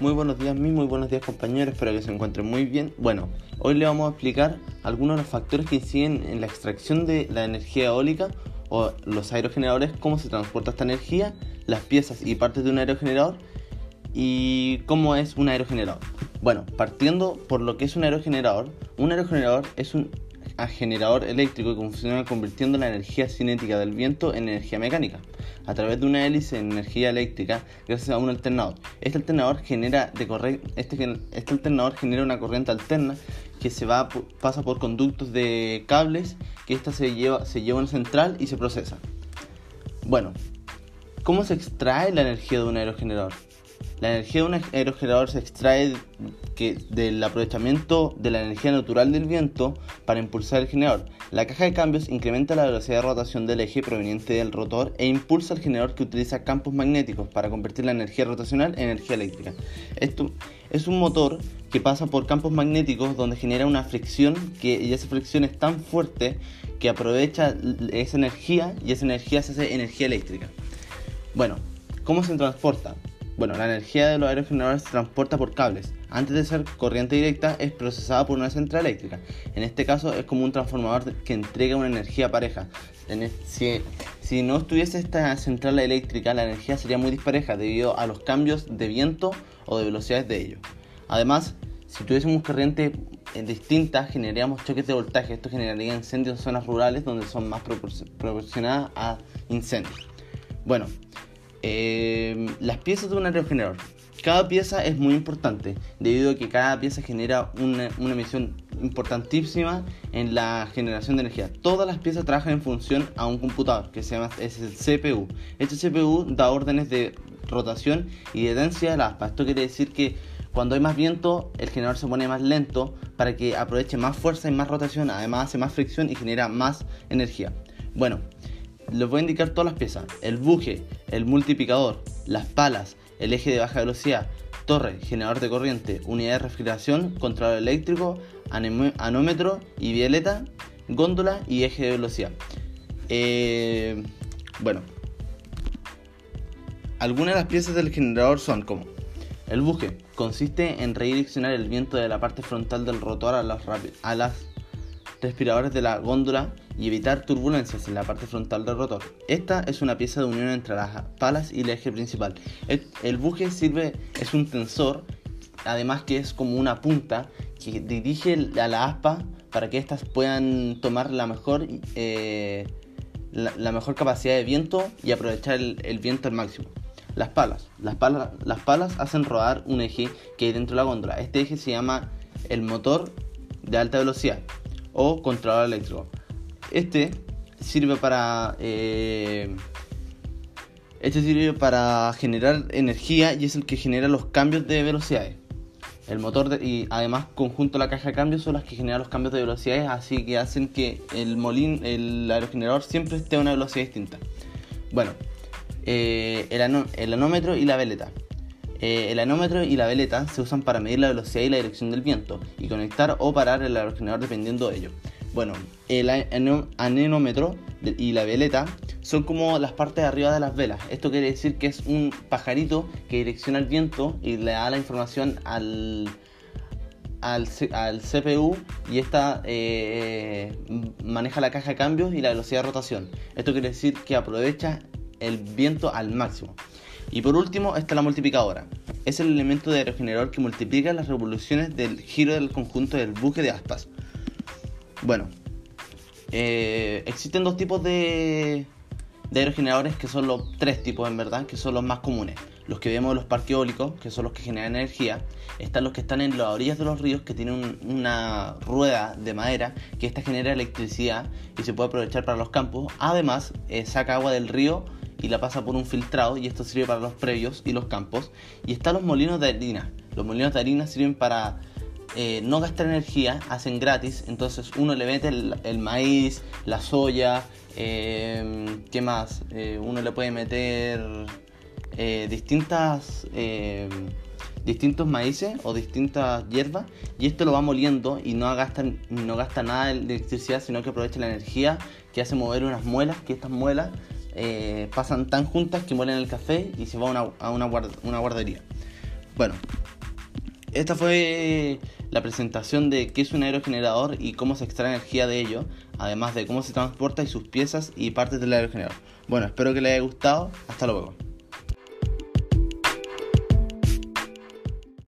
Muy buenos días, mis muy buenos días compañeros, espero que se encuentren muy bien. Bueno, hoy les vamos a explicar algunos de los factores que inciden en la extracción de la energía eólica o los aerogeneradores, cómo se transporta esta energía, las piezas y partes de un aerogenerador y cómo es un aerogenerador. Bueno, partiendo por lo que es un aerogenerador, un aerogenerador es un generador eléctrico que funciona convirtiendo la energía cinética del viento en energía mecánica a través de una hélice en energía eléctrica gracias a un alternador. Este alternador genera de este, este alternador genera una corriente alterna que se va pasa por conductos de cables que esta se lleva se lleva a una central y se procesa. Bueno, ¿cómo se extrae la energía de un aerogenerador? La energía de un aerogenerador se extrae del aprovechamiento de la energía natural del viento para impulsar el generador. La caja de cambios incrementa la velocidad de rotación del eje proveniente del rotor e impulsa el generador que utiliza campos magnéticos para convertir la energía rotacional en energía eléctrica. Esto es un motor que pasa por campos magnéticos donde genera una fricción que, y esa fricción es tan fuerte que aprovecha esa energía y esa energía se hace energía eléctrica. Bueno, ¿cómo se transporta? Bueno, la energía de los aerogeneradores se transporta por cables. Antes de ser corriente directa, es procesada por una central eléctrica. En este caso, es como un transformador que entrega una energía pareja. Si, si no estuviese esta central eléctrica, la energía sería muy dispareja debido a los cambios de viento o de velocidades de ellos. Además, si tuviésemos corriente distintas, generaríamos choques de voltaje. Esto generaría incendios en zonas rurales donde son más proporcionadas a incendios. Bueno, eh, las piezas de un aerogenerador. Cada pieza es muy importante debido a que cada pieza genera una, emisión importantísima en la generación de energía. Todas las piezas trabajan en función a un computador que se llama es el CPU. Este CPU da órdenes de rotación y de densidad la aspa. Esto quiere decir que cuando hay más viento, el generador se pone más lento para que aproveche más fuerza y más rotación. Además hace más fricción y genera más energía. Bueno, les voy a indicar todas las piezas. El buje, el multiplicador, las palas, el eje de baja velocidad, torre, generador de corriente, unidad de refrigeración, controlador eléctrico, anómetro y violeta, góndola y eje de velocidad. Eh, bueno, algunas de las piezas del generador son como el buje, consiste en redireccionar el viento de la parte frontal del rotor a las, a las respiradores de la góndola y evitar turbulencias en la parte frontal del rotor. Esta es una pieza de unión entre las palas y el eje principal. El, buje sirve, es un tensor, además que es como una punta que dirige a la aspa para que éstas puedan tomar la mejor, eh, la, mejor capacidad de viento y aprovechar el, viento al máximo. Las palas. las palas. Las palas hacen rodar un eje que hay dentro de la góndola. Este eje se llama el motor de alta velocidad o controlador eléctrico. Este sirve para eh, este sirve para generar energía y es el que genera los cambios de velocidades. El motor y además conjunto la caja de cambios son las que generan los cambios de velocidades, así que hacen que el molín, el aerogenerador siempre esté a una velocidad distinta. Bueno, eh, el, anómetro y la veleta. Eh, el anómetro y la veleta se usan para medir la velocidad y la dirección del viento y conectar o parar el aerogenerador dependiendo de ello. Bueno, el anemómetro y la veleta son como las partes de arriba de las velas. Esto quiere decir que es un pajarito que direcciona el viento y le da la información al, al, CPU y esta eh, maneja la caja de cambios y la velocidad de rotación. Esto quiere decir que aprovecha el viento al máximo. Y por último está la multiplicadora. Es el elemento de aerogenerador que multiplica las revoluciones del giro del conjunto del buque de aspas. Bueno, eh, existen dos tipos de, aerogeneradores que son los tres tipos en verdad, que son los más comunes. Los que vemos en los parques eólicos, que son los que generan energía. Están los que están en las orillas de los ríos, que tienen una rueda de madera, que esta genera electricidad y se puede aprovechar para los campos. Además, eh, saca agua del río y la pasa por un filtrado y esto sirve para los previos y los campos. Y están los molinos de harina. Los molinos de harina sirven para eh, no gastar energía, hacen gratis, entonces uno le mete el, maíz, la soya, eh, ¿qué más? Eh, uno le puede meter distintas, distintos maíces o distintas hierbas y esto lo va moliendo y no gasta, no gasta nada de electricidad, sino que aprovecha la energía que hace mover unas muelas, que estas muelas pasan tan juntas que muelen el café y se va a una, una guardería. Bueno, Esta fue la presentación de qué es un aerogenerador y cómo se extrae energía de ello, además de cómo se transporta y sus piezas y partes del aerogenerador. Bueno, espero que les haya gustado. Hasta luego.